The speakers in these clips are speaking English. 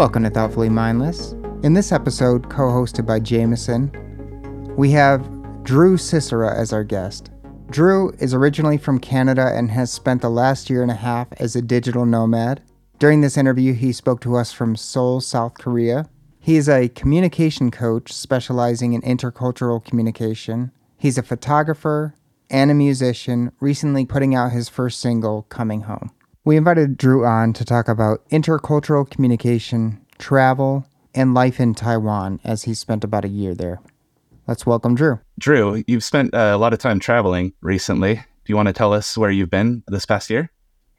Welcome to Thoughtfully Mindless. In this episode, co hosted by Jameson, we have Drew Sisera as our guest. Drew is originally from Canada and has spent the last year and a half as a digital nomad. During this interview, he spoke to us from Seoul, South Korea. He is a communication coach specializing in intercultural communication. He's a photographer and a musician, recently putting out his first single, Coming Home. We invited Drew on to talk about intercultural communication, travel, and life in Taiwan as he spent about a year there. Let's welcome Drew. Drew, you've spent uh, a lot of time traveling recently. Do you want to tell us where you've been this past year?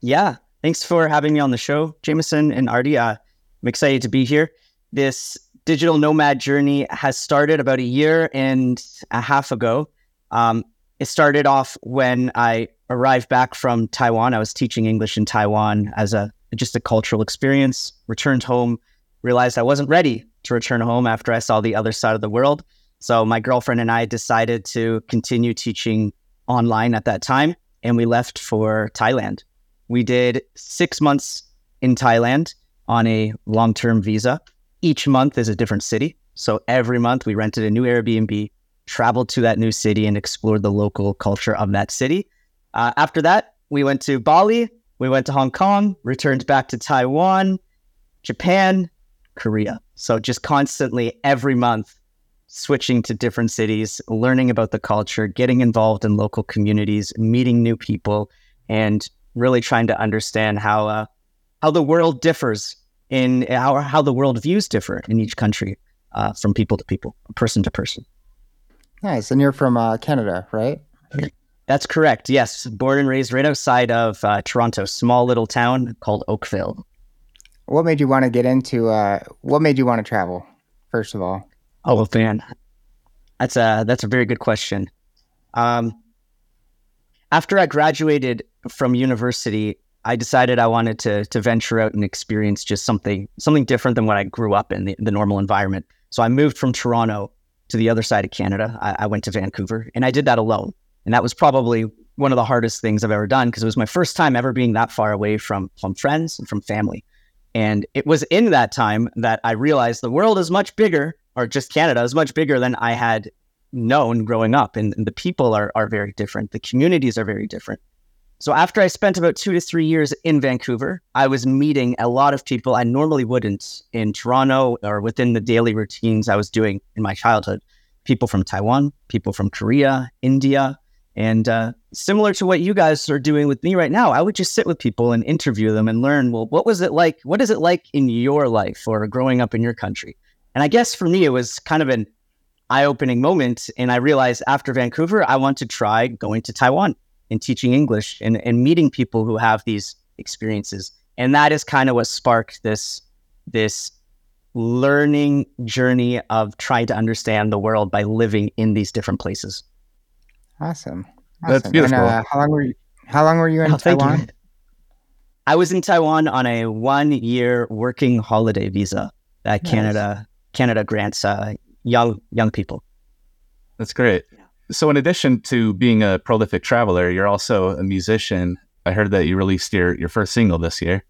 Yeah, thanks for having me on the show, Jameson and Artie. Uh, I'm excited to be here. This digital nomad journey has started about a year and a half ago. Um, it started off when I arrived back from Taiwan. I was teaching English in Taiwan as a just a cultural experience. Returned home, realized I wasn't ready to return home after I saw the other side of the world. So my girlfriend and I decided to continue teaching online at that time, and we left for Thailand. We did six months in Thailand on a long-term visa. Each month is a different city. So every month we rented a new Airbnb, traveled to that new city and explored the local culture of that city. Uh, after that, we went to Bali, we went to Hong Kong, returned back to Taiwan, Japan, Korea. So just constantly every month switching to different cities, learning about the culture, getting involved in local communities, meeting new people, and really trying to understand how uh, how the world differs in how how the world views differ in each country uh, from people to people, person to person. Nice. And you're from uh, Canada, right? That's correct. Yes, born and raised right outside of uh, Toronto, small little town called Oakville. What made you want to get into? Uh, what made you want to travel? First of all. Oh man, that's a that's a very good question. Um, after I graduated from university, I decided I wanted to to venture out and experience just something something different than what I grew up in the, the normal environment. So I moved from Toronto to the other side of Canada. I, I went to Vancouver, and I did that alone. And that was probably one of the hardest things I've ever done because it was my first time ever being that far away from from friends and from family. And it was in that time that I realized the world is much bigger, or just Canada is much bigger than I had known growing up. And, and the people are, are very different, the communities are very different. So after I spent about two to three years in Vancouver, I was meeting a lot of people I normally wouldn't in Toronto or within the daily routines I was doing in my childhood. People from Taiwan, people from Korea, India, and uh, similar to what you guys are doing with me right now, I would just sit with people and interview them and learn, well, what was it like? What is it like in your life or growing up in your country? And I guess for me, it was kind of an eye opening moment. And I realized after Vancouver, I want to try going to Taiwan and teaching English and, and meeting people who have these experiences. And that is kind of what sparked this, this learning journey of trying to understand the world by living in these different places. Awesome. That's beautiful. And, uh, how long were you? How long were you in Oh, thank you. Taiwan? I was in Taiwan on a one year working holiday visa that Nice. Canada Canada grants uh, young young people. That's great. So, in addition to being a prolific traveler, you're also a musician. I heard that you released your, your first single this year.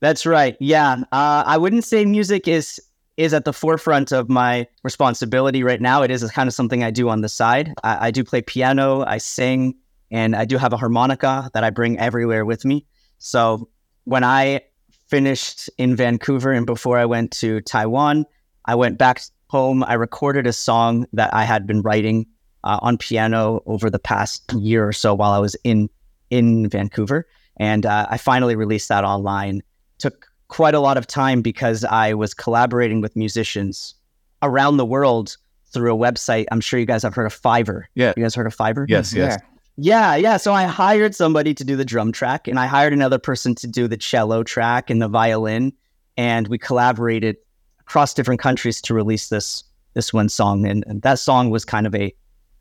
That's right. Yeah, uh, I wouldn't say music is is at the forefront of my responsibility right now. It is kind of something I do on the side. I, I do play piano, I sing, and I do have a harmonica that I bring everywhere with me. So when I finished in Vancouver and before I went to Taiwan, I went back home. I recorded a song that I had been writing uh, on piano over the past year or so while I was in in Vancouver, and uh, I finally released that online. Took quite a lot of time because I was collaborating with musicians around the world through a website. I'm sure you guys have heard of Fiverr. Yeah. You guys heard of Fiverr? Yes, yes. Yeah, yeah. So I hired somebody to do the drum track, and I hired another person to do the cello track and the violin, and we collaborated across different countries to release this this one song. And, and that song was kind of a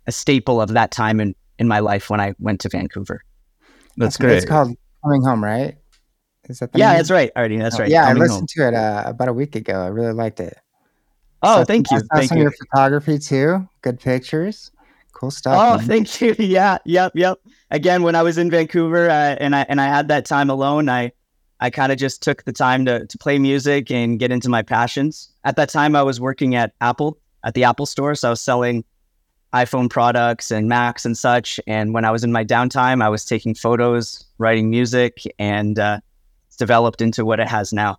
a staple of that time in in my life when I went to Vancouver. That's great. It's called Coming Home, right? Is that the Yeah, name? that's right, Artie. That's right. Yeah, I listened Home. to it uh, about a week ago. I really liked it. Oh, Saw- thank I you, saw thank some you. of your photography too. Good pictures. Cool stuff. Oh, man. thank you. Yeah, yep, yep. Again, when I was in Vancouver uh, and I and I had that time alone, I I kind of just took the time to, to play music and get into my passions. At that time, I was working at Apple, at the Apple store. So I was selling iPhone products and Macs and such. And when I was in my downtime, I was taking photos, writing music, and uh, it's developed into what it has now.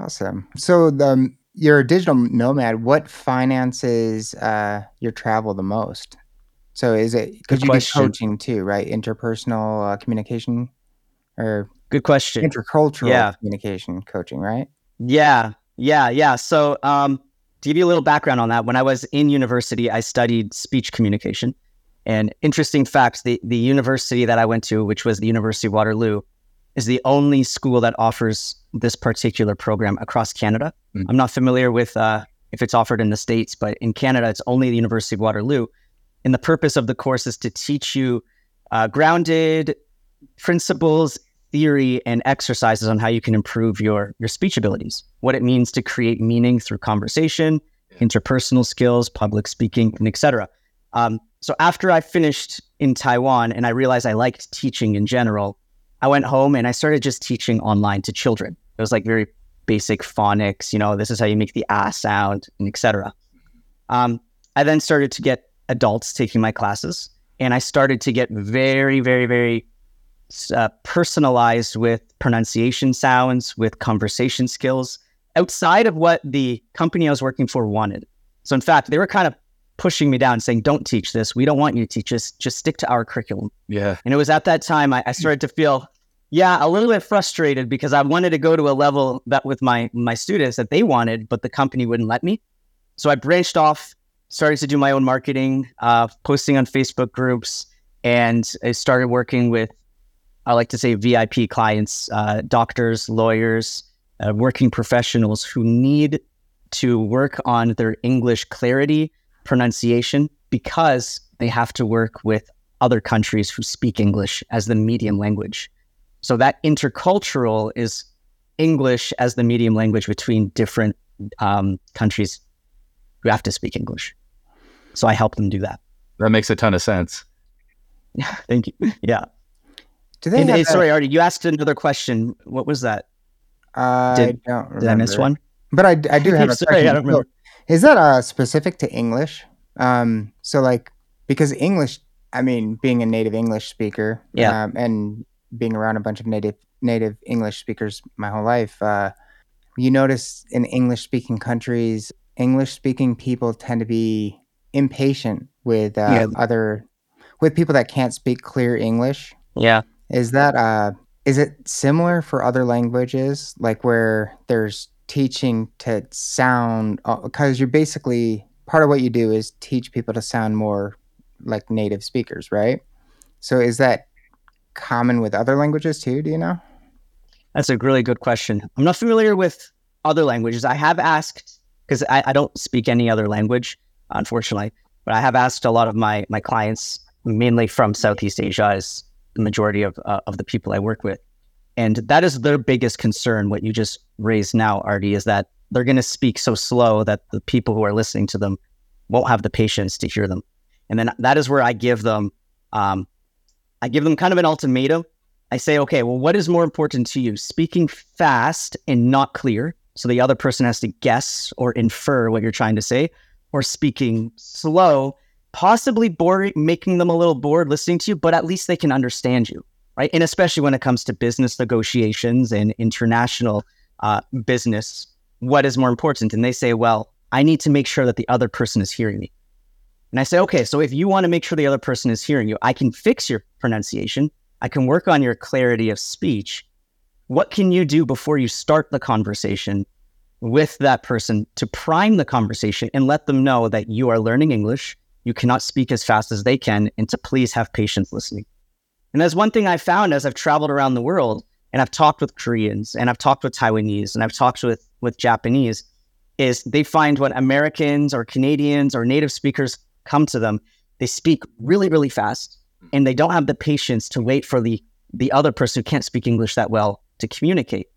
Awesome. So the, you're a digital nomad. What finances uh, your travel the most? So is it because you question. do coaching too, right? Interpersonal uh, communication or Good question. intercultural Yeah. communication coaching, right? Yeah, yeah, yeah. So, um, to give you a little background on that, when I was in university, I studied speech communication. And interesting fact: the the university that I went to, which was the University of Waterloo, is the only school that offers this particular program across Canada. Mm. I'm not familiar with uh, if it's offered in the states, but in Canada, it's only the University of Waterloo. And the purpose of the course is to teach you uh, grounded principles theory and exercises on how you can improve your your speech abilities what it means to create meaning through conversation interpersonal skills public speaking and etc um, so after i finished in taiwan and i realized i liked teaching in general i went home and i started just teaching online to children. It was like very basic phonics you know this is how you make the ah sound and etc um, i then started to get adults taking my classes and i started to get very very very uh, personalized with pronunciation sounds, with conversation skills outside of what the company I was working for wanted. So, in fact, they were kind of pushing me down, saying, Don't teach this. We don't want you to teach this. Just stick to our curriculum. Yeah. And it was at that time I, I started to feel, yeah, a little bit frustrated because I wanted to go to a level that with my my students that they wanted, but the company wouldn't let me. So I branched off, started to do my own marketing, uh, posting on Facebook groups, and I started working with, I like to say, VIP clients, uh, doctors, lawyers, uh, working professionals who need to work on their English clarity, pronunciation, because they have to work with other countries who speak English as the medium language. So that intercultural is English as the medium language between different um, countries who have to speak English. So I help them do that. That makes a ton of sense. Thank you. Yeah. Do they And, have that- sorry, Artie, you asked another question. What was that? I did- don't remember. Did I miss one? But I, I do have a Sorry, I don't remember. Is that uh, specific to English? Um, so like because English, I mean, being a native English speaker, Yeah. um, and being around a bunch of native native English speakers my whole life, uh, you notice in English speaking countries, English speaking people tend to be impatient with uh, Yeah. other with people that can't speak clear English. Yeah. Is that uh is it similar for other languages like where there's teaching to sound because you're basically part of what you do is teach people to sound more like native speakers, right? So is that common with other languages too, do you know? That's a really good question. I'm not familiar with other languages. I have asked because I, I don't speak any other language, unfortunately, but I have asked a lot of my my clients, mainly from Southeast Asia, is the majority of uh, of the people I work with, and that is their biggest concern. What you just raised now, Artie, is that they're going to speak so slow that the people who are listening to them won't have the patience to hear them, and then that is where I give them, um, I give them kind of an ultimatum. I say, okay, well, what is more important to you? Speaking fast and not clear, so the other person has to guess or infer what you're trying to say, or speaking slow, possibly boring, making them a little bored listening to you, but at least they can understand you, right? And especially when it comes to business negotiations and international uh, business, what is more important? And they say, well, I need to make sure that the other person is hearing me. And I say, okay, so if you want to make sure the other person is hearing you, I can fix your pronunciation. I can work on your clarity of speech. What can you do before you start the conversation with that person to prime the conversation and let them know that you are learning English, you cannot speak as fast as they can, and to please have patience listening? And that's one thing I found as I've traveled around the world and I've talked with Koreans and I've talked with Taiwanese and I've talked with, with Japanese is they find when Americans or Canadians or native speakers come to them, they speak really, really fast and they don't have the patience to wait for the the other person who can't speak English that well to communicate.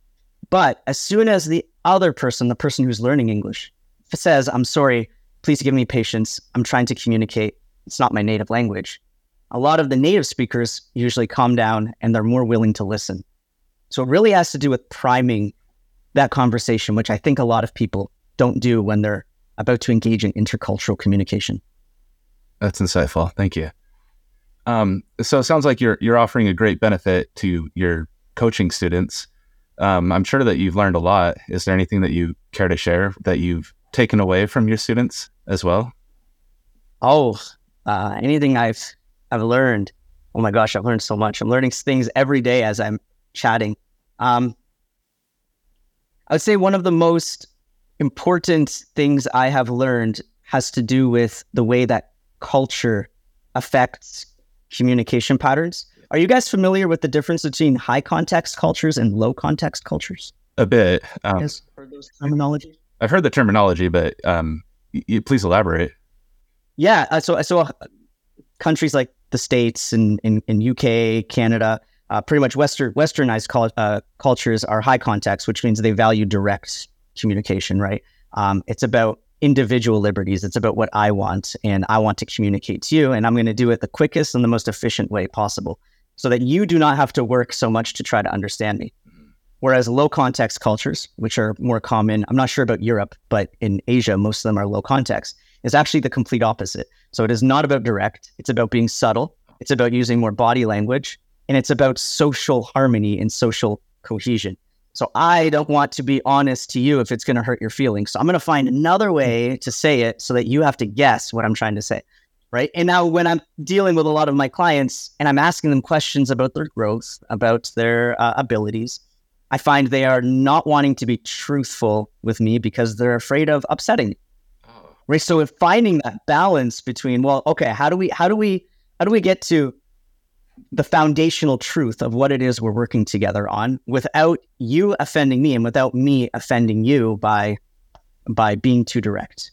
But as soon as the other person, the person who's learning English, says, "I'm sorry, please give me patience. I'm trying to communicate. It's not my native language." A lot of the native speakers usually calm down and they're more willing to listen. So it really has to do with priming that conversation, which I think a lot of people don't do when they're about to engage in intercultural communication. That's insightful. Thank you. Um, so it sounds like you're you're offering a great benefit to your coaching students. Um, I'm sure that you've learned a lot. Is there anything that you care to share that you've taken away from your students as well? Oh, uh, anything I've I've learned. Oh my gosh, I've learned so much. I'm learning things every day as I'm chatting. Um, I would say one of the most important things I have learned has to do with the way that culture affects communication patterns. Are you guys familiar with the difference between high context cultures and low context cultures? A bit. Um, Yes, heard those terminology. I've heard the terminology, but um, y- please elaborate. Yeah, uh, so so uh, countries like the states and in, in, UK, Canada, uh, pretty much Western Westernized cul- uh, cultures are high context, which means they value direct communication. Right? Um, it's about individual liberties. It's about what I want, and I want to communicate to you, and I'm going to do it the quickest and the most efficient way possible, so that you do not have to work so much to try to understand me. Whereas low context cultures, which are more common, I'm not sure about Europe, but in Asia, most of them are low context, is actually the complete opposite. So it is not about direct, it's about being subtle, it's about using more body language, and it's about social harmony and social cohesion. So I don't want to be honest to you if it's going to hurt your feelings. So I'm going to find another way to say it so that you have to guess what I'm trying to say. Right. And now when I'm dealing with a lot of my clients and I'm asking them questions about their growth, about their uh, abilities, I find they are not wanting to be truthful with me because they're afraid of upsetting me. Oh. Right. So finding that balance between, well, okay, how do we how do we how do we get to the foundational truth of what it is we're working together on without you offending me and without me offending you by by being too direct.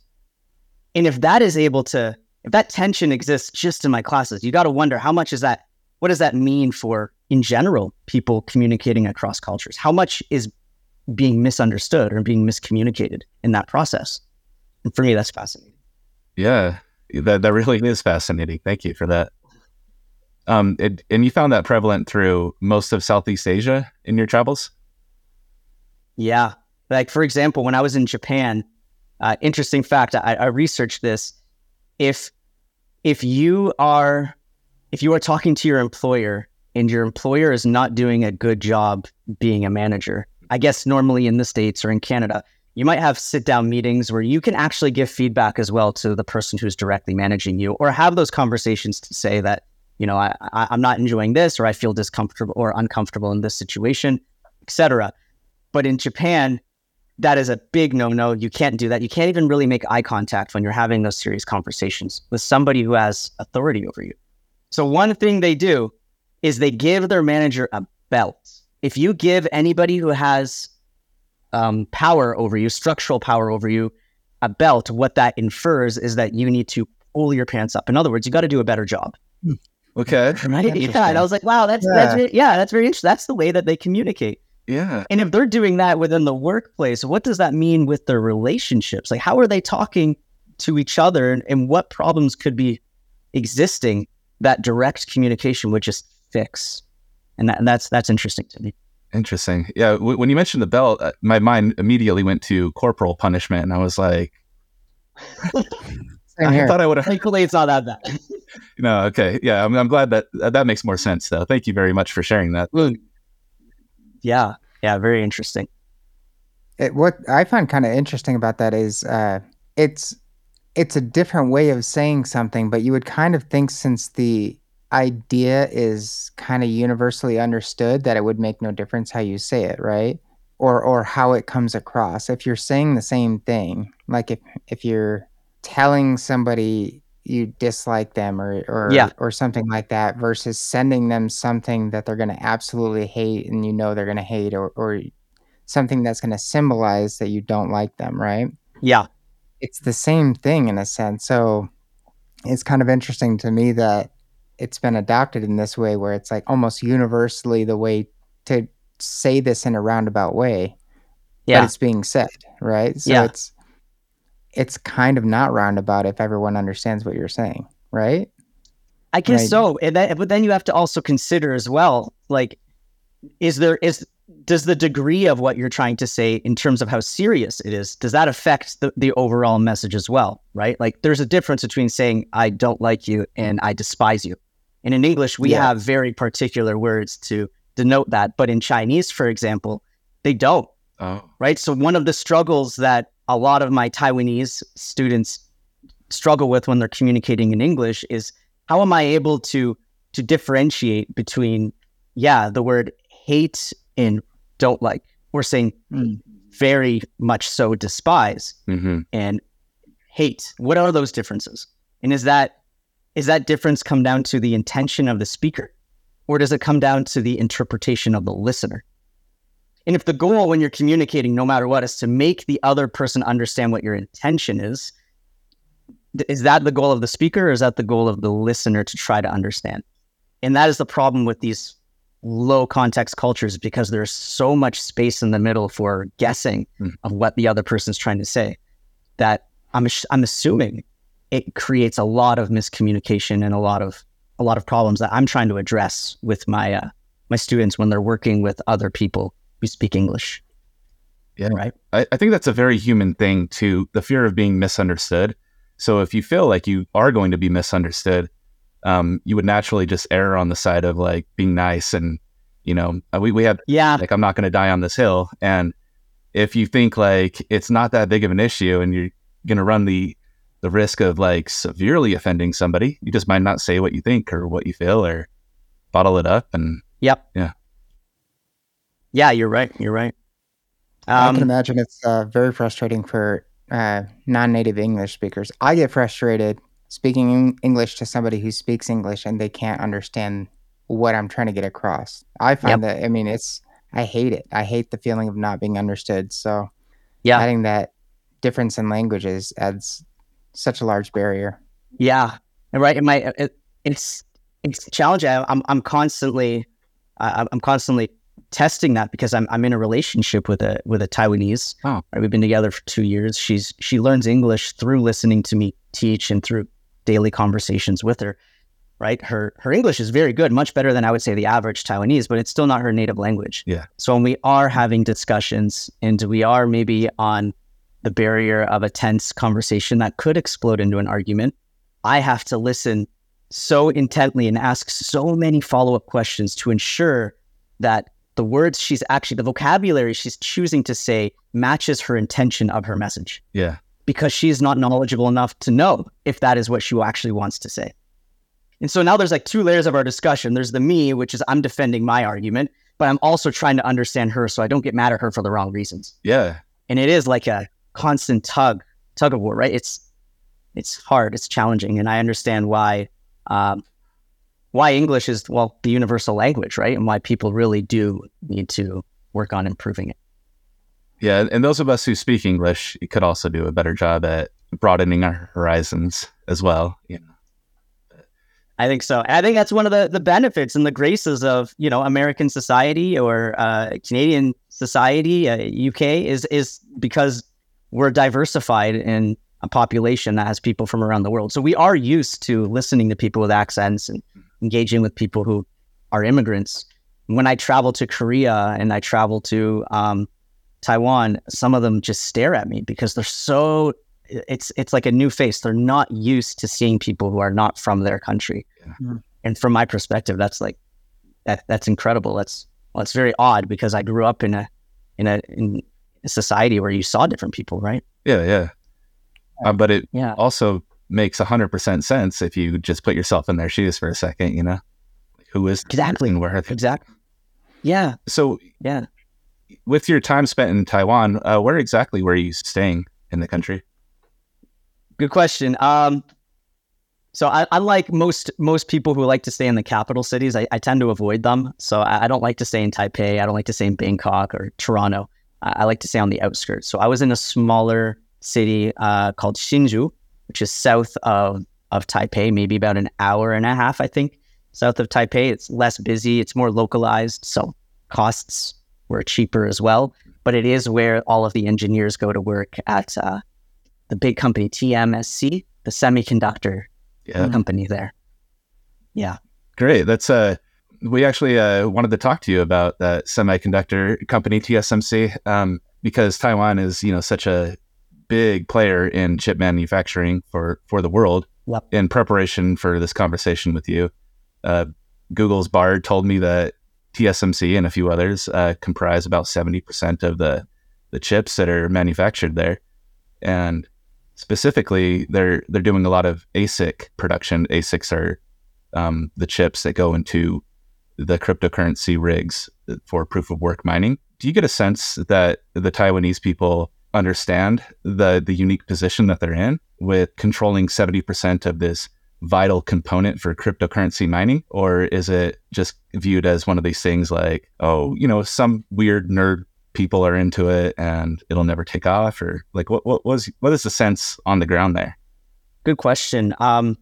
And if that is able to if that tension exists just in my classes, you got to wonder how much is that what does that mean for in general people communicating across cultures? How much is being misunderstood or being miscommunicated in that process? And for me that's fascinating. Yeah, that that really is fascinating. Thank you for that. Um, it, and you found that prevalent through most of Southeast Asia in your travels. Yeah, like for example, when I was in Japan, uh, interesting fact, I, I researched this. If if you are if you are talking to your employer and your employer is not doing a good job being a manager, I guess normally in the states or in Canada, you might have sit down meetings where you can actually give feedback as well to the person who's directly managing you, or have those conversations to say that you know I, I I'm not enjoying this, or I feel discomfortable or uncomfortable in this situation, etc. But in Japan, that is a big no no. You can't do that. You can't even really make eye contact when you're having those serious conversations with somebody who has authority over you. So, one thing they do is they give their manager a belt. If you give anybody who has um, power over you, structural power over you, a belt, what that infers is that you need to pull your pants up. In other words, you got to do a better job. Okay. Right? Yeah. And I was like, wow, that's, that's, Yeah. very- yeah, that's very interesting. That's the way that they communicate. Yeah. And if they're doing that within the workplace, what does that mean with their relationships? Like, how are they talking to each other, and, and what problems could be existing that direct communication would just fix? And, that, and that's that's interesting to me. Interesting. Yeah. W- when you mentioned the belt, uh, my mind immediately went to corporal punishment, and I was like, I here. thought I would have. Thankfully, it's not that bad. No. Okay. Yeah. I'm, I'm glad that that that makes more sense, though. Thank you very much for sharing that. yeah, yeah, very interesting. it, what I find kind of interesting about that is uh, it's it's a different way of saying something, but you would kind of think since the idea is kind of universally understood that it would make no difference how you say it, right? Or or how it comes across. If you're saying the same thing, like if if you're telling somebody you dislike them or or Yeah. or something like that versus sending them something that they're going to absolutely hate and you know they're going to hate or or something that's going to symbolize that you don't like them, right? Yeah, It's the same thing in a sense. So it's kind of interesting to me that it's been adopted in this way where it's like almost universally the way to say this in a roundabout way, but yeah, it's being said, right? So Yeah. it's it's kind of not roundabout if everyone understands what you're saying, right? I guess Right. so. And then, but then you have to also consider as well, like, is there is does the degree of what you're trying to say in terms of how serious it is does that affect the, the overall message as well right like there's a difference between saying i don't like you and i despise you and in english we Yeah. have very particular words to denote that but in chinese for example they don't Oh, right? So one of the struggles that a lot of my taiwanese students struggle with when they're communicating in english is how am i able to to differentiate between yeah the word hate and don't like? We're saying Mm. very much so despise hmm and hate. What are those differences? And is that is that difference come down to the intention of the speaker or does it come down to the interpretation of the listener and if the goal when you're communicating no matter what is to make the other person understand what your intention is is that the goal of the speaker or is that the goal of the listener to try to understand and that is the problem with these low context cultures because there's so much space in the middle for guessing Mm. of what the other person's trying to say that I'm I'm assuming it creates a lot of miscommunication and a lot of a lot of problems that I'm trying to address with my uh, my students when they're working with other people who speak English. Yeah. Right. I, I think that's a very human thing too the fear of being misunderstood. So if you feel like you are going to be misunderstood, um, you would naturally just err on the side of like being nice and you know uh, we we have Yeah. like I'm not going to die on this hill. And if you think like it's not that big of an issue and you're going to run the the risk of like severely offending somebody, you just might not say what you think or what you feel or bottle it up and Yep. Yeah. Yeah, you're right. You're right. I Um, can imagine it's uh, very frustrating for uh, non-native English speakers. I get frustrated speaking English to somebody who speaks English and they can't understand what I'm trying to get across. I find that I mean it's I hate it. I hate the feeling of not being understood. So Yeah. adding that difference in languages adds such a large barrier. Yeah, and right. It might. It, it's it's challenging. I'm I'm constantly, uh, I'm constantly testing that because I'm I'm in a relationship with a with a Taiwanese. Oh. Right, we've been together for two years. She's she learns English through listening to me teach and through daily conversations with her. Right, her her English is very good, much better than I would say the average Taiwanese, but it's still not her native language. Yeah. So when we are having discussions and we are maybe on the barrier of a tense conversation that could explode into an argument, I have to listen so intently and ask so many follow up questions to ensure that the words she's actually, the vocabulary she's choosing to say matches her intention of her message yeah. because she's not knowledgeable enough to know if that is what she actually wants to say. And so now there's like two layers of our discussion. There's the me, which is I'm defending my argument, but I'm also trying to understand her so I don't get mad at her for the wrong reasons Yeah. and it is like a constant tug tug of war right it's it's hard it's challenging and i understand why um, why english is well the universal language right and why people really do need to work on improving it Yeah, and those of us who speak English could also do a better job at broadening our horizons as well. You know. i think so i think that's one of the the benefits and the graces of you know american society or uh, canadian society uh, uk is is because we're diversified in a population that has people from around the world. So we are used to listening to people with accents and engaging with people who are immigrants. When i travel to korea and i travel to um, taiwan some of them just stare at me because they're so it's it's like a new face. They're not used to seeing people who are not from their country. Yeah. And from my perspective that's like that that's incredible. That's well it's very odd because i grew up in a in a in a society where you saw different people right Yeah, yeah. Uh, but it yeah also makes 100% sense if you just put yourself in their shoes for a second, you know? Who is Exactly. Where are they? exactly yeah So, yeah with your time spent in Taiwan, uh, where exactly were you staying in the country? Good question. Um, so I, unlike most most people who like to stay in the capital cities, I, I tend to avoid them. So I, I don't like to stay in Taipei. I don't like to stay in Bangkok or Toronto. I, like to say on the outskirts. So I was in a smaller city uh, called Hsinchu, which is south of of Taipei, maybe about an hour and a half, I think, south of Taipei. It's less busy. It's more localized, so costs were cheaper as well. But it is where all of the engineers go to work at uh, the big company TMSC, the semiconductor Yeah. company there. Yeah. Great. That's uh we actually uh, wanted to talk to you about that semiconductor company TSMC um, because Taiwan is you know such a big player in chip manufacturing for for the world. Yep. In preparation for this conversation with you, uh, Google's Bard told me that TSMC and a few others uh, comprise about seventy percent of the the chips that are manufactured there, and specifically, they're they're doing a lot of ASIC production. ASICs are um, the chips that go into the cryptocurrency rigs for proof of work mining. Do you get a sense that the Taiwanese people understand the the unique position that they're in with controlling 70% of this vital component for cryptocurrency mining? Or is it just viewed as one of these things like oh you know some weird nerd people are into it and it'll never take off? Or like what what was what is the sense on the ground there? Good question. Um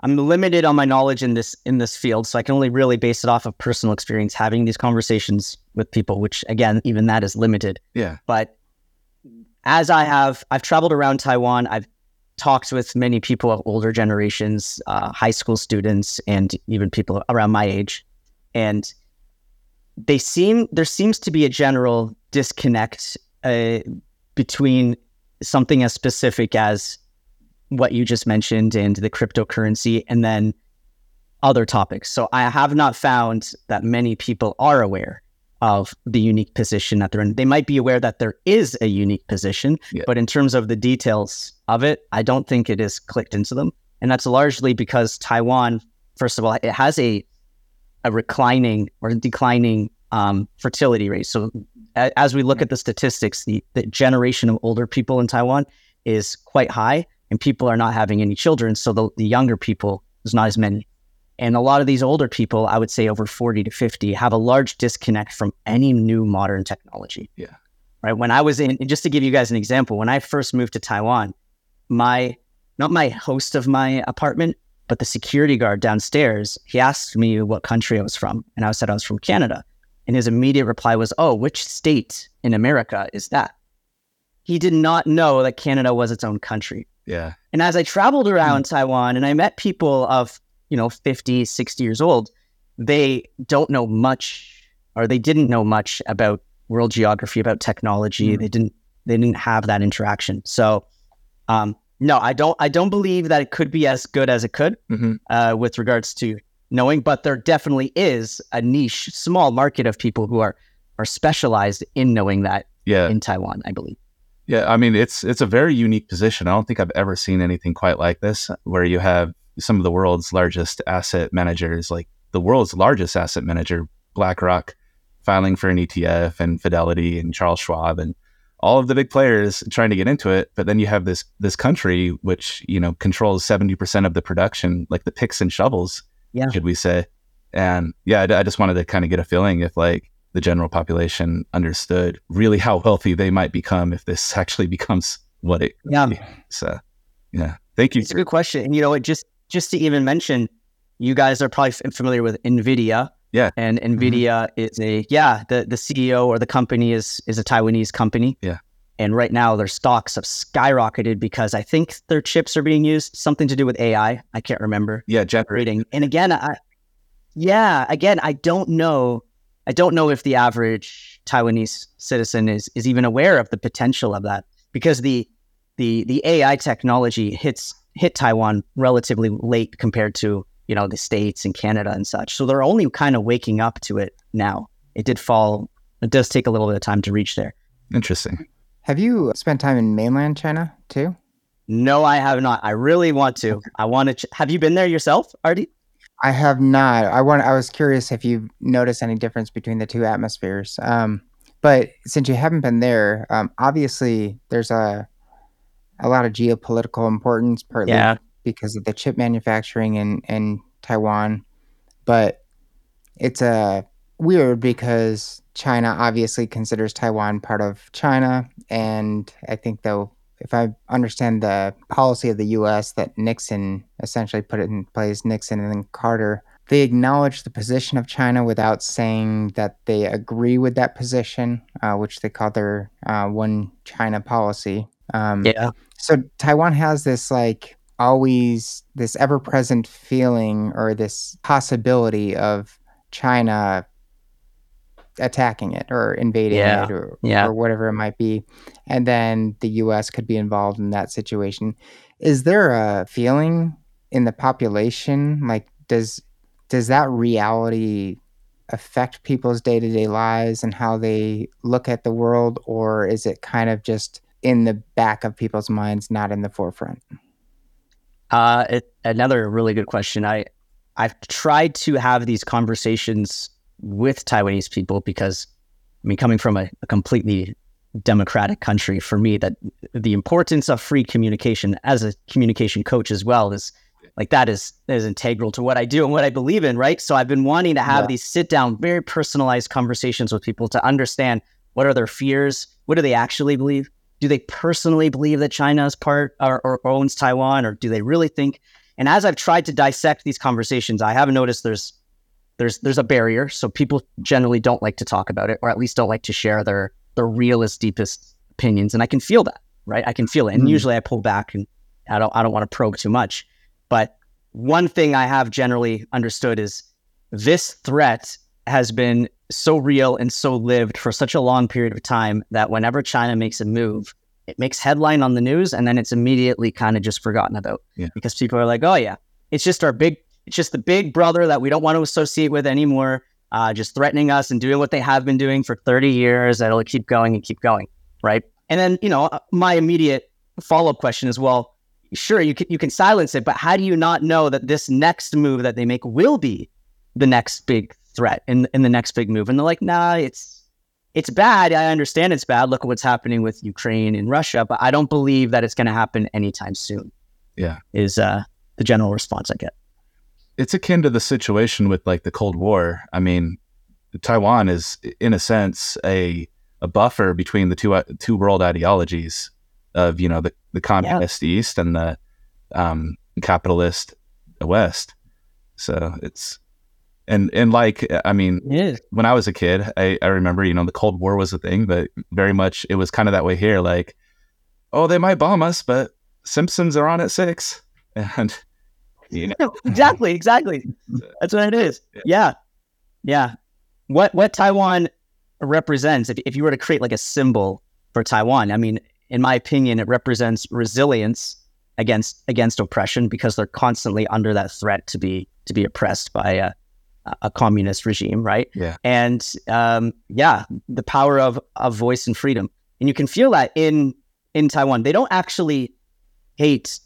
I'm limited on my knowledge in this in this field, so I can only really base it off of personal experience having these conversations with people, which again, even that is limited. Yeah. But as I have, I've traveled around Taiwan. I've talked with many people of older generations, uh, high school students, and even people around my age, and they seem there seems to be a general disconnect uh, between something as specific as what you just mentioned and the cryptocurrency and then other topics. So I have not found that many people are aware of the unique position that they're in. They might be aware that there is a unique position, Yeah. but in terms of the details of it, I don't think it is clicked into them. And that's largely because Taiwan, first of all, it has a a reclining or declining um, fertility rate. So a- as we look at the statistics, the, the generation of older people in Taiwan is quite high, and people are not having any children. So the, the younger people there's not as many. And a lot of these older people, I would say over 40 to 50, have a large disconnect from any new modern technology. Yeah. Right. When I was in, just to give you guys an example, when I first moved to Taiwan, my, not my host of my apartment, but the security guard downstairs, he asked me what country I was from. And I said I was from Canada. And his immediate reply was, Oh, which state in America is that? He did not know that Canada was its own country. Yeah. And as I traveled around Taiwan and I met people of, you know, 50, 60 years old, they don't know much or they didn't know much about world geography, about technology. Mm. They didn't they didn't have that interaction. So um no, I don't I don't believe that it could be as good as it could hmm uh, with regards to knowing, but there definitely is a niche, small market of people who are are specialized in knowing that Yeah. in Taiwan, I believe. Yeah, I mean it's it's a very unique position. I don't think I've ever seen anything quite like this, where you have some of the world's largest asset managers, like the world's largest asset manager, BlackRock, filing for an ETF, and Fidelity and Charles Schwab, and all of the big players trying to get into it. But then you have this this country which you know controls seventy percent of the production, like the picks and shovels, Yeah. should we say? And yeah, I, I just wanted to kind of get a feeling if like the general population understood really how wealthy they might become if this actually becomes what it Yeah. so yeah thank you It's a good question. And you know, it just just to even mention, you guys are probably familiar with Nvidia. Yeah. And mm-hmm. Nvidia is a yeah, the the CEO or the company is is a Taiwanese company. Yeah. And right now their stocks have skyrocketed because I think their chips are being used something to do with AI. I can't remember. yeah generating. And again, I yeah, again, I don't know I don't know if the average Taiwanese citizen is is even aware of the potential of that because the the the AI technology hits hit Taiwan relatively late compared to you know the states and Canada and such. So they're only kind of waking up to it now. It did fall. It does take a little bit of time to reach there. interesting Have you spent time in mainland China too? No, I have not. I really want to. I want to. Ch- have you been there yourself, Artie? I have not. I want. I was curious if you noticed any difference between the two atmospheres. Um, but since you haven't been there, um, obviously there's a a lot of geopolitical importance, partly because of the chip manufacturing in in Taiwan. But it's uh, weird because China obviously considers Taiwan part of China, and I think though if I understand the policy of the U.S. that Nixon essentially put it in place, Nixon and then Carter, they acknowledge the position of China without saying that they agree with that position, uh, which they call their uh, one China policy. Um, Yeah. so Taiwan has this like always this ever present feeling or this possibility of China attacking it or invading Yeah. it or, Yeah. or whatever it might be. And then the US could be involved in that situation. Is there a feeling in the population like does does that reality affect people's day-to-day lives and how they look at the world or is it kind of just in the back of people's minds not in the forefront? Uh, it, another really good question. I I've tried to have these conversations with Taiwanese people because, I mean, coming from a, a completely democratic country, for me, that the importance of free communication as a communication coach as well is like that is is integral to what I do and what I believe in, right? So I've been wanting to have Yeah. these sit down, very personalized conversations with people to understand what are their fears, what do they actually believe, do they personally believe that China is part or, or owns Taiwan, or do they really think? And as I've tried to dissect these conversations, I have noticed there's there's there's a barrier. So people generally don't like to talk about it, or at least don't like to share their their realest, deepest opinions. And I can feel that, right? I can feel it. And Mm. usually I pull back and I don't I don't want to probe too much. But one thing I have generally understood is this threat has been so real and so lived for such a long period of time that whenever China makes a move, it makes headline on the news and then it's immediately kind of just forgotten about Yeah. because people are like, oh yeah, it's just our big, it's just the big brother that we don't want to associate with anymore, uh, just threatening us and doing what they have been doing for 30 years. That'll keep going and keep going, right? And then you know, uh, my immediate follow up question is, well, sure you can you can silence it, but how do you not know that this next move that they make will be the next big threat in in the next big move? And they're like, nah, it's it's bad. I understand it's bad. Look at what's happening with Ukraine and Russia, but I don't believe that it's going to happen anytime soon. Yeah. is uh, the general response I get. It's akin to the situation with like the Cold War. I mean, Taiwan is in a sense a a buffer between the two uh, two world ideologies of you know the the communist east and the um, capitalist west. So it's and and like I mean, when I was a kid, I, I remember, you know, the Cold War was a thing, but very much it was kind of that way here. Like, oh, they might bomb us, but Simpsons are on at six. And, you know, No, exactly, exactly. That's what it is. Yeah. Yeah. yeah, What what Taiwan represents, if if you were to create like a symbol for Taiwan, I mean, in my opinion, it represents resilience against against oppression because they're constantly under that threat to be to be oppressed by a a communist regime, right? Yeah. And um, yeah, the power of of voice and freedom, and you can feel that in in Taiwan. They don't actually hate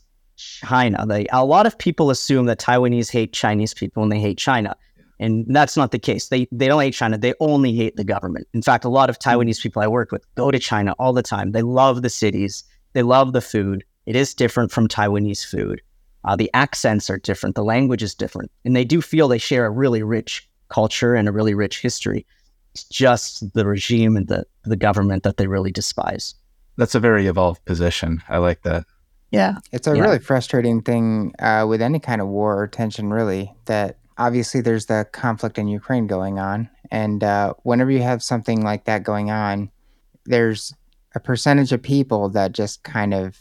China. They a lot of people assume that Taiwanese hate Chinese people and they hate China. And that's not the case. They they don't hate China. They only hate the government. In fact, a lot of Taiwanese people I work with go to China all the time. They love the cities. They love the food. It is different from Taiwanese food. Uh, the accents are different. The language is different, and they do feel they share a really rich culture and a really rich history. It's just the regime and the the government that they really despise. that's a very evolved position. I like that. Yeah, It's a Yeah. really frustrating thing uh, with any kind of war or tension, really. That obviously there's the conflict in Ukraine going on, and uh, whenever you have something like that going on, there's a percentage of people that just kind of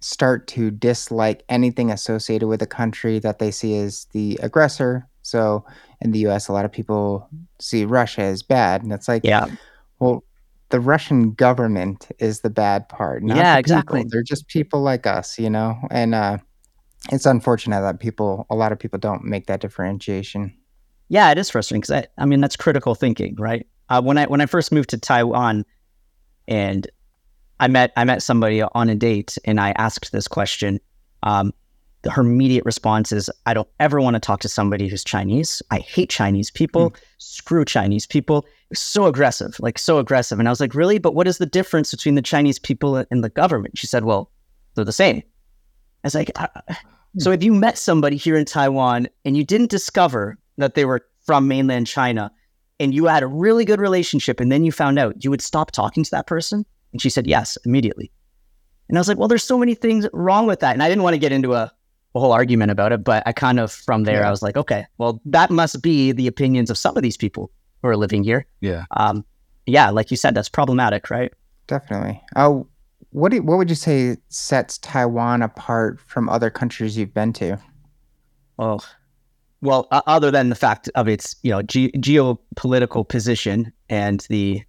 start to dislike anything associated with a country that they see as the aggressor. So in the U.S., a lot of people see Russia as bad, and it's like, yeah, well, the Russian government is the bad part. Not Yeah, the people. exactly. They're just people like us, you know. And uh, it's unfortunate that people, a lot of people, don't make that differentiation. Yeah, it is frustrating because I, I mean that's critical thinking, right? Uh, when I when I first moved to Taiwan, and I met I met somebody on a date, and I asked this question. Um, her immediate response is, "I don't ever want to talk to somebody who's Chinese. I hate Chinese people. Screw Chinese people." So aggressive, like so aggressive. And I was like, "Really? But what is the difference between the Chinese people and the government?" She said, "Well, they're the same." I was like, "Uh, "So if you met somebody here in Taiwan and you didn't discover that they were from mainland China and you had a really good relationship and then you found out, you would stop talking to that person? And she said, yes, immediately. And I was like, well, there's so many things wrong with that. And I didn't want to get into a, a whole argument about it, but I kind of, from there, Yeah. I was like, okay, well, that must be the opinions of some of these people who are living here. Yeah. Um, yeah, like you said, that's problematic, right? Definitely. Oh, what do, what would you say sets Taiwan apart from other countries you've been to? Well, well, uh, other than the fact of its you know ge- geopolitical position and the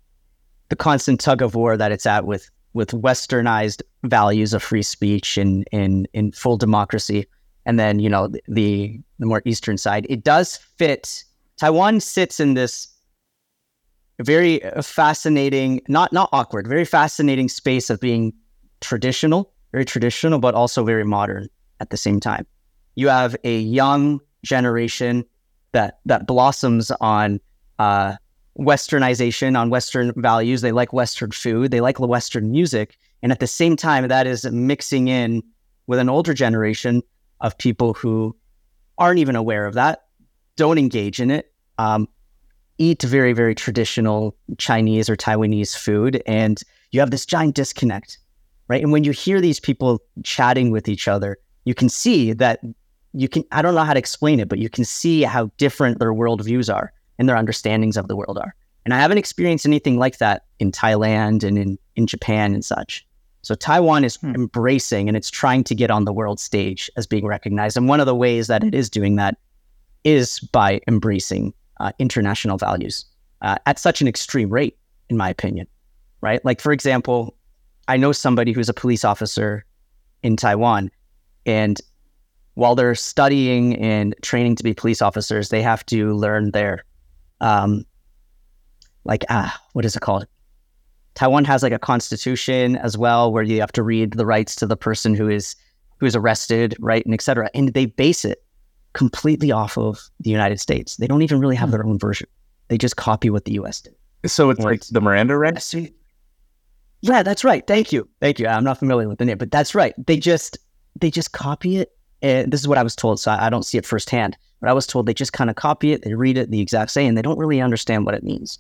the constant tug of war that it's at with with westernized values of free speech and in in full democracy, and then you know the, the the more eastern side, it does fit. Taiwan sits in this very fascinating, not not awkward, very fascinating space of being traditional, very traditional, but also very modern at the same time. You have a young generation that that blossoms on uh, westernization, on Western values. They like Western food, they like Western music, and at the same time, that is mixing in with an older generation of people who aren't even aware of that, don't engage in it, um, eat very very traditional Chinese or Taiwanese food, and you have this giant disconnect, right? And when you hear these people chatting with each other, you can see that you can I don't know how to explain it, but you can see how different their worldviews are and their understandings of the world are. And I haven't experienced anything like that in Thailand and in, in Japan and such. So Taiwan is hmm. embracing and it's trying to get on the world stage as being recognized. And one of the ways that it is doing that is by embracing uh, international values uh, at such an extreme rate, in my opinion. Right? Like, for example, I know somebody who's a police officer in Taiwan, and while they're studying and training to be police officers, they have to learn their, um, like, ah, what is it called? Taiwan has like a constitution as well, where you have to read the rights to the person who is who is arrested, right, and etc. And they base it completely off of the United States. They don't even really have hmm. their own version. They just copy what the U.S. did. So it's like the Miranda rights. Yeah, that's right. Thank you, thank you. I'm not familiar with the name, but that's right. They just they just copy it and this is what I was told, so I don't see it firsthand. But I was told they just kind of copy it, they read it the exact same, and they don't really understand what it means,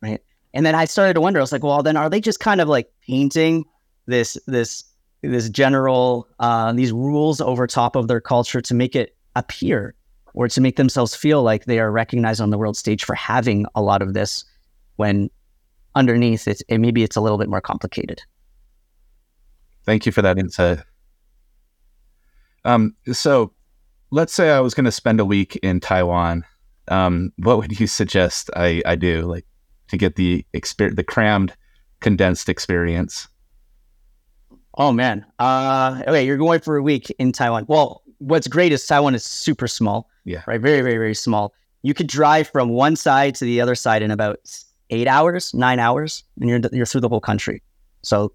right? And then I started to wonder. I was like, well, then are they just kind of like painting this this this general uh, these rules over top of their culture to make it appear or to make themselves feel like they are recognized on the world stage for having a lot of this, when underneath it's it, maybe it's a little bit more complicated. Thank you for that insight. Um, so let's say I was going to spend a week in Taiwan. Um, what would you suggest I, I do like to get the experience, the crammed, condensed experience? Oh man. Uh, okay, you're going for a week in Taiwan. Well, what's great is Taiwan is super small. Yeah. Right. Very, very, very small. You could drive from one side to the other side in about eight hours, nine hours, and you're you're through the whole country. So,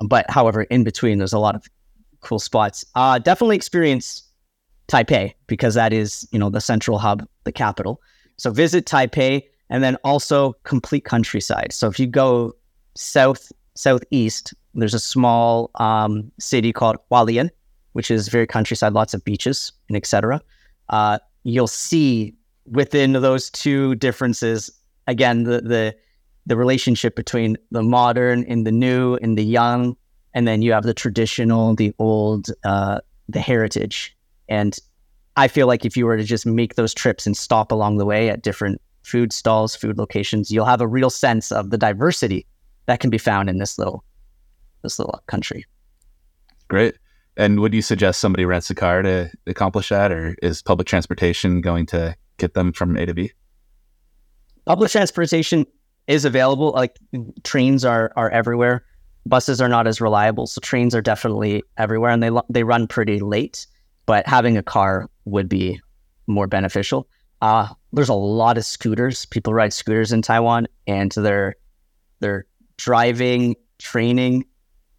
but however, in between, there's a lot of cool spots. Uh, definitely experience Taipei because that is, you know, the central hub, the capital. So visit Taipei and then also complete countryside. So if you go south, southeast, there's a small um, city called Hualien, which is very countryside, lots of beaches and etc. Uh, you'll see within those two differences, again, the, the the relationship between the modern and the new and the young and then you have the traditional, the old, uh, the heritage. And I feel like if you were to just make those trips and stop along the way at different food stalls, food locations, you'll have a real sense of the diversity that can be found in this little this little country. Great. And would you suggest somebody rents a car to accomplish that, or is public transportation going to get them from A to B? Public transportation is available. Like trains are are everywhere buses are not as reliable, so trains are definitely everywhere, and they they run pretty late. But having a car would be more beneficial. Uh, there's a lot of scooters. People ride scooters in Taiwan, and they're they're driving training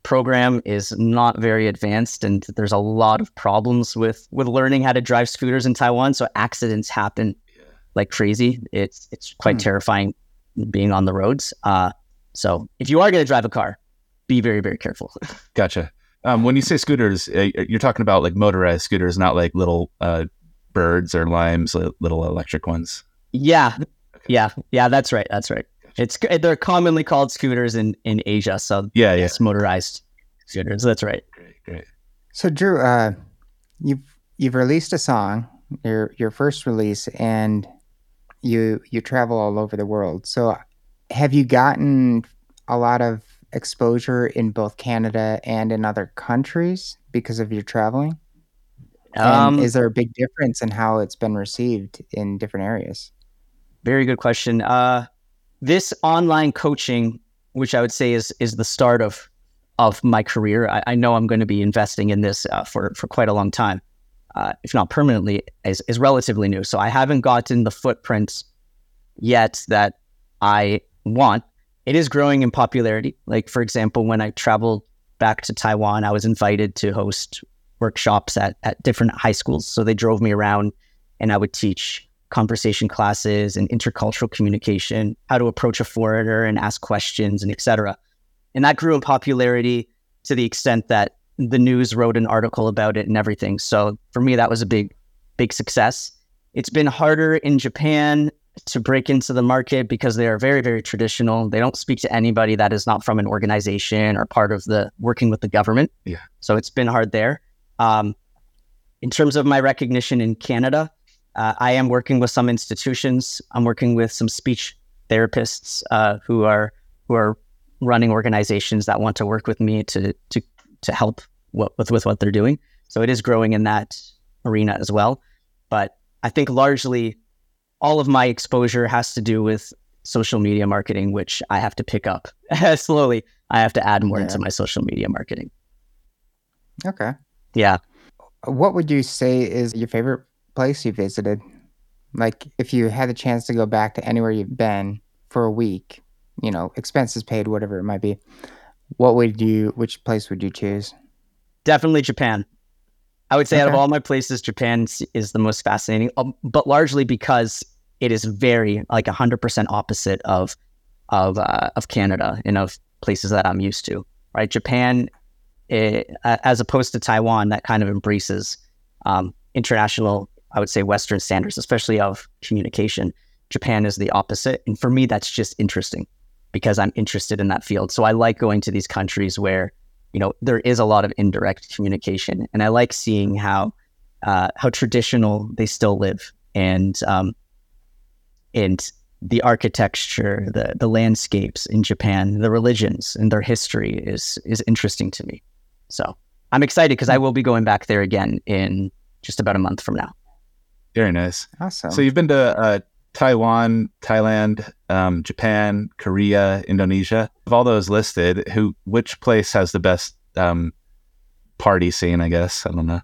program is not very advanced, and there's a lot of problems with with learning how to drive scooters in Taiwan. So accidents happen like crazy. It's it's quite hmm. terrifying being on the roads. Uh, so if you are going to drive a car, be very very careful. gotcha. Um, when you say scooters, uh, you're talking about like motorized scooters, not like little uh, birds or limes, little electric ones. Yeah, yeah, yeah. That's right. That's right. It's they're commonly called scooters in in Asia. So yeah, yeah, it's motorized scooters. That's right. Great, great. So Drew, uh, you've you've released a song, your your first release, and you you travel all over the world. So have you gotten a lot of exposure in both Canada and in other countries because of your traveling? Um, is there a big difference in how it's been received in different areas? Very good question. Uh, this online coaching, which I would say is is the start of of my career, I, I know I'm going to be investing in this uh, for for quite a long time, uh, if not permanently, is is relatively new. So I haven't gotten the footprint yet that I want. It is growing in popularity. Like for example, when I traveled back to Taiwan, I was invited to host workshops at at different high schools. So they drove me around, and I would teach conversation classes and intercultural communication, how to approach a foreigner and ask questions and etc. And that grew in popularity to the extent that the news wrote an article about it and everything. So for me, that was a big, big success. It's been harder in Japan to break into the market because they are very, very traditional. They don't speak to anybody that is not from an organization or part of the working with the government. Yeah. So it's been hard there. Um, in terms of my recognition in Canada, uh, I am working with some institutions. I'm working with some speech therapists uh, who are who are running organizations that want to work with me to to to help what, with with what they're doing. So it is growing in that arena as well. But I think largely all of my exposure has to do with social media marketing, which I have to pick up slowly. I have to add more Yeah. into my social media marketing. Okay. Yeah. What would you say is your favorite place you visited? Like, if you had the chance to go back to anywhere you've been for a week, you know, expenses paid, whatever it might be, what would you, which place would you choose? Definitely Japan. I would say out of all my places, Japan is the most fascinating, um, but largely because it is very like hundred percent opposite of of uh, of Canada and of places that I'm used to. Right, Japan, eh, a- as opposed to Taiwan, that kind of embraces um, international, I would say, Western standards, especially of communication. Japan is the opposite, and for me, that's just interesting because I'm interested in that field. So I like going to these countries where you know there is a lot of indirect communication. And i like seeing how uh, how traditional they still live. And um, and the architecture the the landscapes in japan the religions and their history is is interesting to me. So i'm excited because i will be going back there again in just about a month from now Very nice. Awesome. So you've been to uh, Taiwan, Thailand, um, Japan, Korea, Indonesia. Of all those listed, who which place has the best um, party scene? I guess I don't know.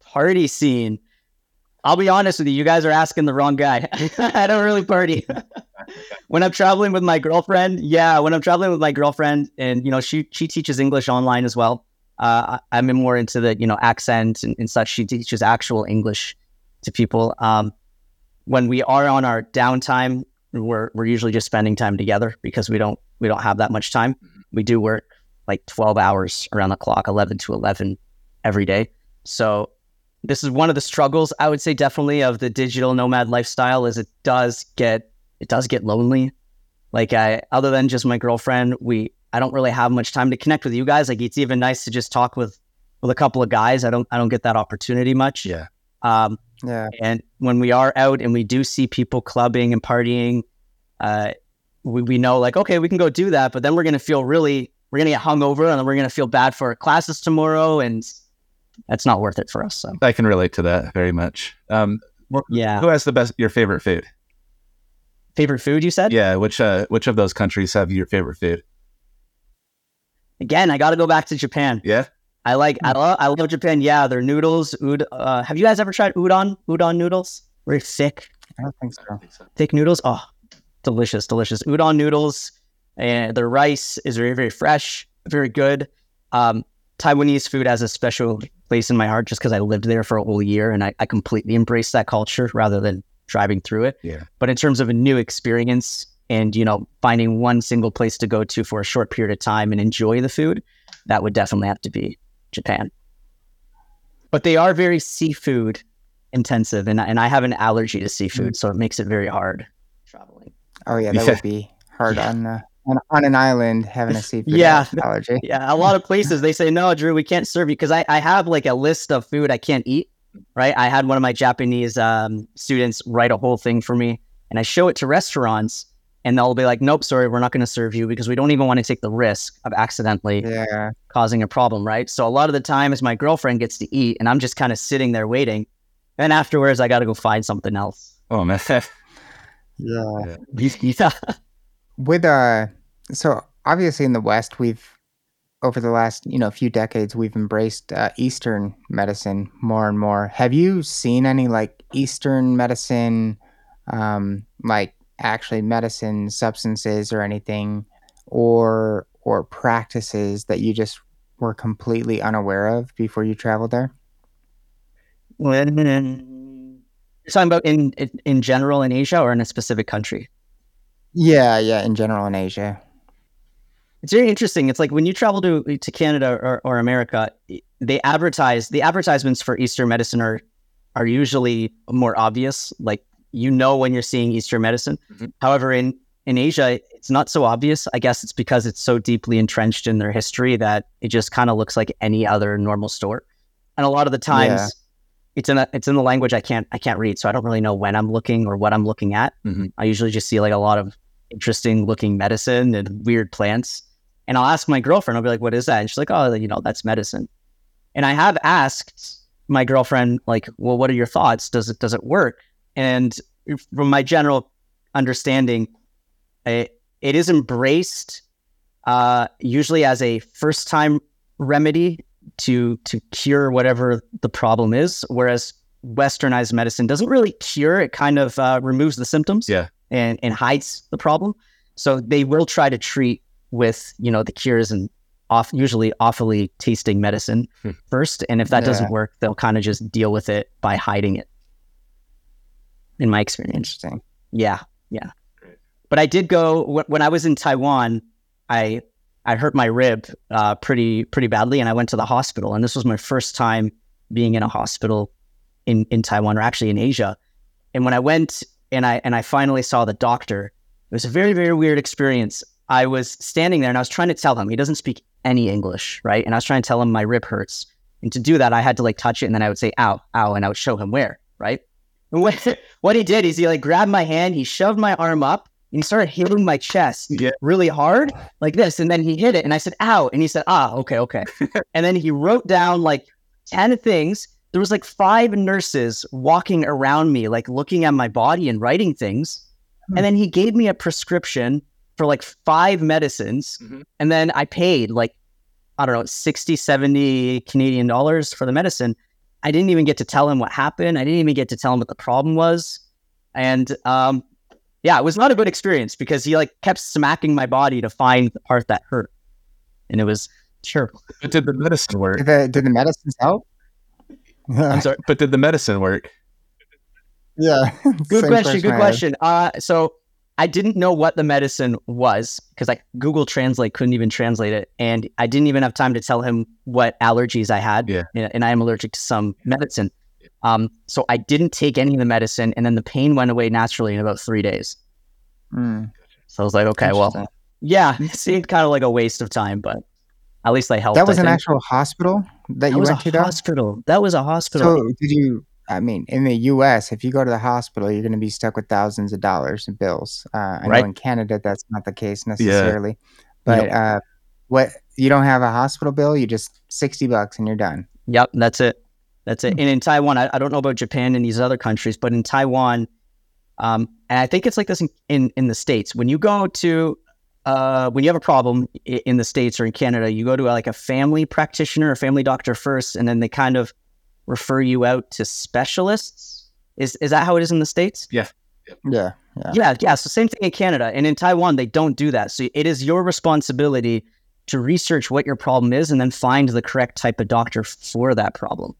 party scene i'll be honest with you you guys are asking the wrong guy i don't really party when i'm traveling with my girlfriend yeah when i'm traveling with my girlfriend and you know she she teaches english online as well uh, I- i'm more into the you know accent and, and such she teaches actual english to people um, when we are on our downtime we're, we're usually just spending time together because we don't we don't have that much time we do work like 12 hours around the clock 11 to 11 every day so this is one of the struggles I would say definitely of the digital nomad lifestyle is it does get it does get lonely. Like I other than just my girlfriend, we I don't really have much time to connect with you guys. Like it's even nice to just talk with with a couple of guys. I don't I don't get that opportunity much. Yeah. Um yeah. and when we are out and we do see people clubbing and partying, uh we, we know like okay, we can go do that, but then we're gonna feel really we're gonna get hungover and then we're gonna feel bad for our classes tomorrow and that's not worth it for us. So I can relate to that very much. Um, yeah. who has the best your favorite food? Favorite food you said? Yeah, which uh, which of those countries have your favorite food? Again, I got to go back to Japan. Yeah, I like I love I love Japan. Yeah, their noodles. Ud- uh, have you guys ever tried udon? Udon noodles? Very thick, I don't think so. thick noodles. Oh, delicious, delicious. Udon noodles and their rice is very very fresh, very good. Um, Taiwanese food has a special place in my heart just because I lived there for a whole year and I, I completely embraced that culture rather than driving through it. Yeah. But in terms of a new experience and you know finding one single place to go to for a short period of time and enjoy the food, that would definitely have to be Japan. But they are very seafood intensive, and I- and I have an allergy to seafood, so it makes it very hard traveling. Oh yeah, that Yeah. would be hard on uh, on, on an island having a seafood Yeah. allergy. Yeah, a lot of places they say no, Drew, we can't serve you because I, I have like a list of food I can't eat. Right, I had one of my Japanese um, students write a whole thing for me, and I show it to restaurants, and they'll be like, "Nope, sorry, we're not going to serve you because we don't even want to take the risk of accidentally Yeah. causing a problem." Right. So a lot of the times, my girlfriend gets to eat, and I'm just kind of sitting there waiting. And afterwards, I got to go find something else. Oh man. Yeah. yeah. With uh so obviously in the West we've over the last, you know, few decades we've embraced uh, Eastern medicine more and more. Have you seen any like Eastern medicine um like actually medicine substances or anything or or practices that you just were completely unaware of before you traveled there? You're talking about in, in in general in Asia or in a specific country? Yeah, yeah, in general in Asia. It's very interesting. It's like when you travel to to Canada or, or America, they advertise the advertisements for Eastern medicine are are usually more obvious. Like you know when you're seeing Eastern medicine. Mhm. However, in in Asia, it's not so obvious. I guess it's because it's so deeply entrenched in their history that it just kind of looks like any other normal store. And a lot of the times, Yeah. it's in a it's in the language I can't I can't read, so I don't really know when I'm looking or what I'm looking at. Mhm. I usually just see like a lot of interesting looking medicine and weird plants. And I'll ask my girlfriend, I'll be like, what is that? And she's like, oh, you know, that's medicine. And I have asked my girlfriend, like, well, what are your thoughts? Does it does it work? And from my general understanding, it, it is embraced uh, usually as a first time remedy to to cure whatever the problem is, whereas westernized medicine doesn't really cure; it kind of uh, removes the symptoms, Yeah. and and hides the problem. So they will try to treat with you know the cures and off usually awfully tasting medicine Hmm. first, and if that Yeah. doesn't work, they'll kind of just deal with it by hiding it. In my experience. Interesting. Yeah, yeah. Great. But I did go when I was in Taiwan. I I hurt my rib uh, pretty pretty badly, and I went to the hospital. And this was my first time being in a hospital in in Taiwan, or actually in Asia. And when I went and I and I finally saw the doctor, it was a very very weird experience. I was standing there and I was trying to tell him he doesn't speak any English, right? And I was trying to tell him my rib hurts. And to do that, I had to like touch it, and then I would say "ow, ow," and I would show him where, right? What what he did is he like grabbed my hand, he shoved my arm up, and he started hitting my chest Yeah. really hard, like this. And then he hit it, and I said, "Ow!" And he said, "Ah, okay, okay." and then he wrote down like ten things. There was like five nurses walking around me, like looking at my body and writing things. And then he gave me a prescription for like five medicines, Mhm. and then I paid like I don't know 60, 70 Canadian dollars for the medicine. I didn't even get to tell him what happened. I didn't even get to tell him what the problem was. And um, yeah, it was not a good experience because he like kept smacking my body to find the part that hurt. And it was terrible. But did the medicine work? Did the, did the medicines help? I'm sorry. But did the medicine work? yeah. Good Same question. Good question. Uh, so I didn't know what the medicine was because like Google Translate couldn't even translate it, and I didn't even have time to tell him what allergies I had. Yeah. and, and I am allergic to some medicine. Um, so I didn't take any of the medicine, and then the pain went away naturally in about three days. Mm, So I was like, okay, well, yeah, it seemed kind of like a waste of time, but at least I helped. that was I an think. actual hospital that, That you was went a to, hospital. That was a hospital. So did you? I mean, in the U.S., if you go to the hospital, you're going to be stuck with thousands of dollars in bills. Uh, I Right. know in Canada that's not the case necessarily, but Yep. uh, what you don't have a hospital bill, you just sixty bucks and you're done. Yep, that's it. That's Hmm. it. And in Taiwan, I, I don't know about Japan and these other countries, but in Taiwan, um, and I think it's like this in, in, in the States. When you go to, uh, when you have a problem in the States or in Canada, you go to like a family practitioner, a family doctor first, and then they kind of refer you out to specialists. Is, is that how it is in the States? Yeah, yeah. Yeah, yeah. So same thing in Canada and in Taiwan, they don't do that. So it is your responsibility to research what your problem is and then find the correct type of doctor for that problem.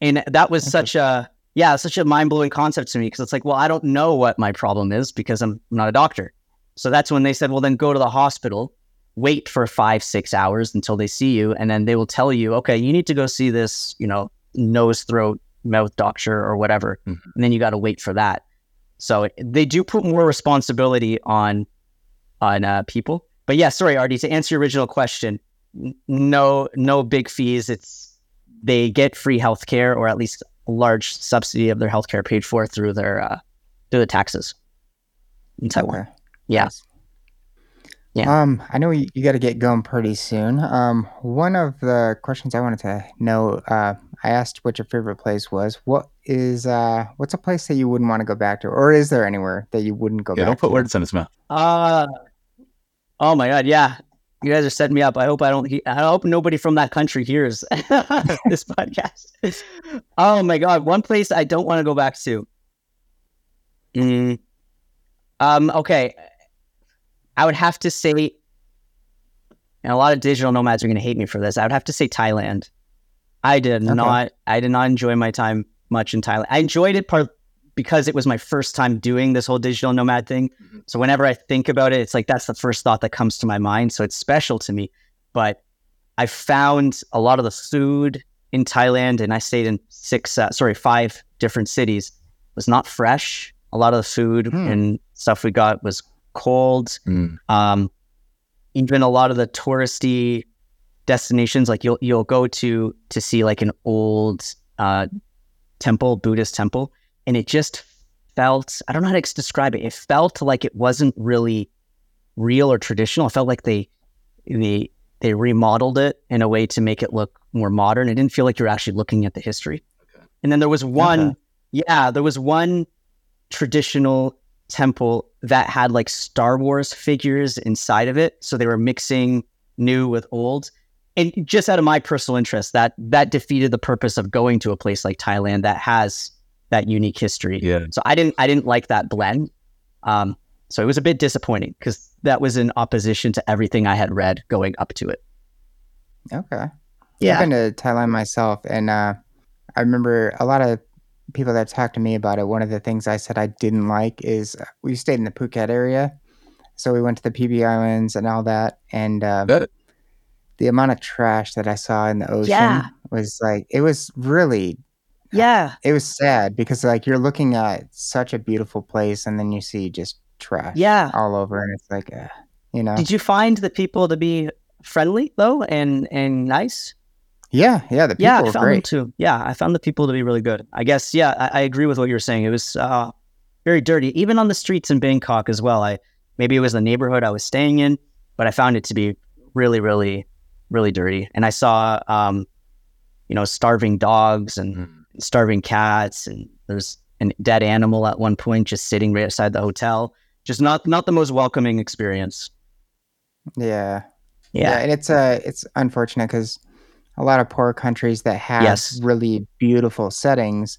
And that was such a yeah, such a mind blowing concept to me because it's like, well, I don't know what my problem is because I'm not a doctor. So that's when they said, well, then go to the hospital, wait for five, six hours until they see you, and then they will tell you, okay, you need to go see this, you know, nose, throat, mouth doctor or whatever, Mhm. and then you got to wait for that. So they do put more responsibility on on uh, people. But yeah, sorry, Artie, to answer your original question, n- no no big fees. It's they get free health care or at least a large subsidy of their health care paid for through their uh, through the taxes in Taiwan. Okay. Yeah. Yeah. Um, I know you, you got to get going pretty soon. Um, one of the questions I wanted to know, uh, I asked what your favorite place was. What is uh, what's a place that you wouldn't want to go back to, or is there anywhere that you wouldn't go back to? Yeah, back? don't put to? words in his mouth. Uh, oh my god, yeah. You guys are setting me up. I hope I don't. I hope nobody from that country hears this podcast. Oh my god, one place I don't want to go back to. Mm. Um. Okay, I would have to say, and a lot of digital nomads are going to hate me for this. I would have to say Thailand. I did Okay. not. I did not enjoy my time much in Thailand. I enjoyed it part because it was my first time doing this whole digital nomad thing. So whenever I think about it, it's like that's the first thought that comes to my mind. So it's special to me. But I found a lot of the food in Thailand, and I stayed in six, uh, sorry, five different cities. It Was not fresh. A lot of the food Hmm. and stuff we got was cold. Mm. Um, even a lot of the touristy destinations, like you'll you'll go to to see like an old uh, temple, Buddhist temple, and it just felt I don't know how to describe it. It felt like it wasn't really real or traditional. It felt like they they they remodeled it in a way to make it look more modern. It didn't feel like you're actually looking at the history. Okay. And then there was one, Okay. yeah, there was one traditional temple that had like Star Wars figures inside of it. So they were mixing new with old. And just out of my personal interest, that that defeated the purpose of going to a place like Thailand that has that unique history. Yeah. So I didn't I didn't like that blend. Um, so it was a bit disappointing because that was in opposition to everything I had read going up to it. Okay. Yeah. I've been to Thailand myself, and uh, I remember a lot of people that talked to me about it. One of the things I said I didn't like is uh, we stayed in the Phuket area, so we went to the Phi Phi Islands and all that, and uh, That- the amount of trash that I saw in the ocean Yeah. was like it was really Yeah. it was sad because like you're looking at such a beautiful place, and then you see just trash Yeah. all over, and it's like, uh, you know, Did you find the people to be friendly though and and nice? yeah, yeah, the people yeah, I were found great. them too. Yeah, I found the people to be really good. I guess. Yeah, I, I agree with what you were saying. It was uh, very dirty, even on the streets in Bangkok as well. I maybe it was the neighborhood I was staying in, but I found it to be really, really, really dirty. And I saw, um, you know, starving dogs and Mm. starving cats, and there's a dead animal at one point just sitting right outside the hotel. Just not not the most welcoming experience. Yeah. Yeah. and it's uh it's unfortunate because a lot of poor countries that have Yes. really beautiful settings,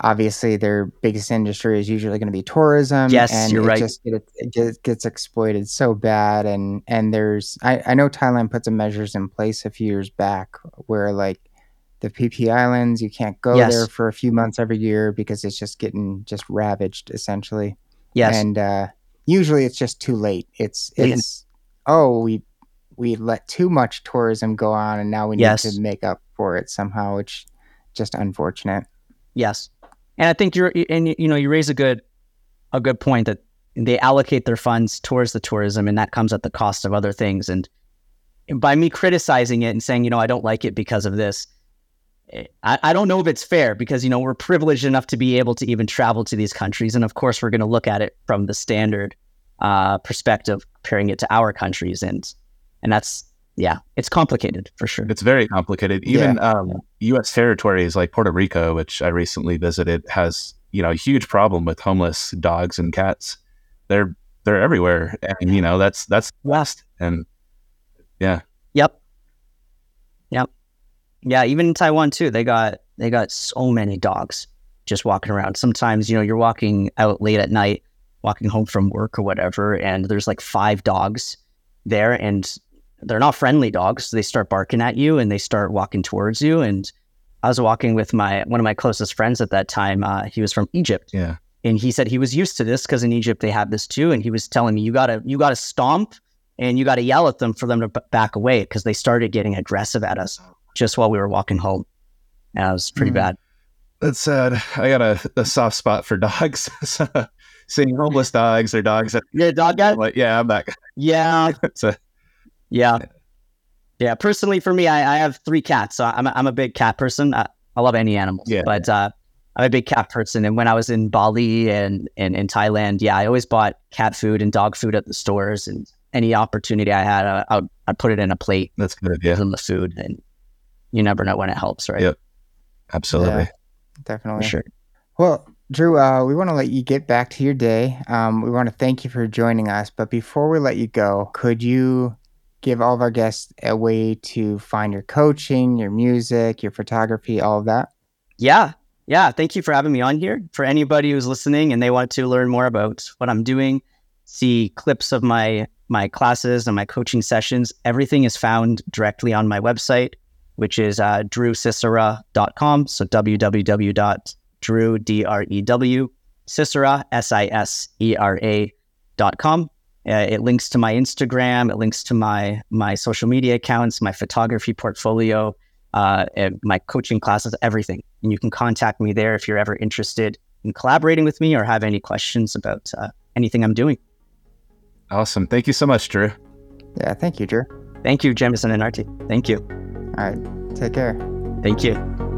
obviously their biggest industry is usually going to be tourism. Yes, and you're it right. Just it just gets exploited so bad, and and there's I I know Thailand put some measures in place a few years back where like the Phi Phi Islands you can't go Yes. there for a few months every year because it's just getting just ravaged essentially Yes. and uh, usually it's just too late. It's Yeah. it's oh we we let too much tourism go on, and now we need Yes. to make up for it somehow, which just unfortunate. Yes, and I think you're and you know you raise a good a good point that they allocate their funds towards the tourism, and that comes at the cost of other things. And by me criticizing it and saying you know I don't like it because of this, eh, I, I don't know if it's fair because you know we're privileged enough to be able to even travel to these countries, and of course we're going to look at it from the standard uh, perspective, comparing it to our countries, and and that's yeah, it's complicated for sure. It's very complicated. Even um, U.S. territories like Puerto Rico, which I recently visited, has you know a huge problem with homeless dogs and cats. They're they're everywhere, and you know that's that's west. And yeah, Yep. Yep. Yeah, even in Taiwan too, they got they got so many dogs just walking around. Sometimes, you know, you're walking out late at night, walking home from work or whatever, and there's like five dogs there and they're not friendly dogs. They start barking at you and they start walking towards you. And I was walking with my one of my closest friends at that time. Uh, he was from Egypt yeah, and he said he was used to this because in Egypt they have this too. And he was telling me you gotta you gotta stomp and you gotta yell at them for them to b- back away because they started getting aggressive at us just while we were walking home. And it was pretty Hmm. bad. that's sad. I got a, a soft spot for dogs. Seeing homeless dogs or dogs that You're dog guy? like, yeah, I'm that guy. Yeah, So, yeah, yeah. Personally, for me, I, I have three cats, so I'm a, I'm a big cat person. I, I love any animals, Yeah. but uh, I'm a big cat person. And when I was in Bali and, and in Thailand, yeah, I always bought cat food and dog food at the stores. And any opportunity I had, I, I'd, I'd put it in a plate, That's good. Yeah. them the food. And you never know when it helps, right? Yep. Absolutely. Yeah, For definitely. sure. Well, Drew, uh, we want to let you get back to your day. Um, we want to thank you for joining us. But before we let you go, could you give all of our guests a way to find your coaching, your music, your photography, all of that? Yeah. Yeah. Thank you for having me on here. For anybody who's listening and they want to learn more about what I'm doing, see clips of my my classes and my coaching sessions, everything is found directly on my website, which is uh, drewsisera.com. So www.drew. Uh, it links to my Instagram. It links to my my social media accounts, my photography portfolio, uh, and my coaching classes, everything. And you can contact me there if you're ever interested in collaborating with me or have any questions about uh, anything I'm doing. Awesome. Thank you so much, Drew. Yeah, thank you, Drew. Thank you, Jemison and Artie. Thank you. All right, take care. Thank you.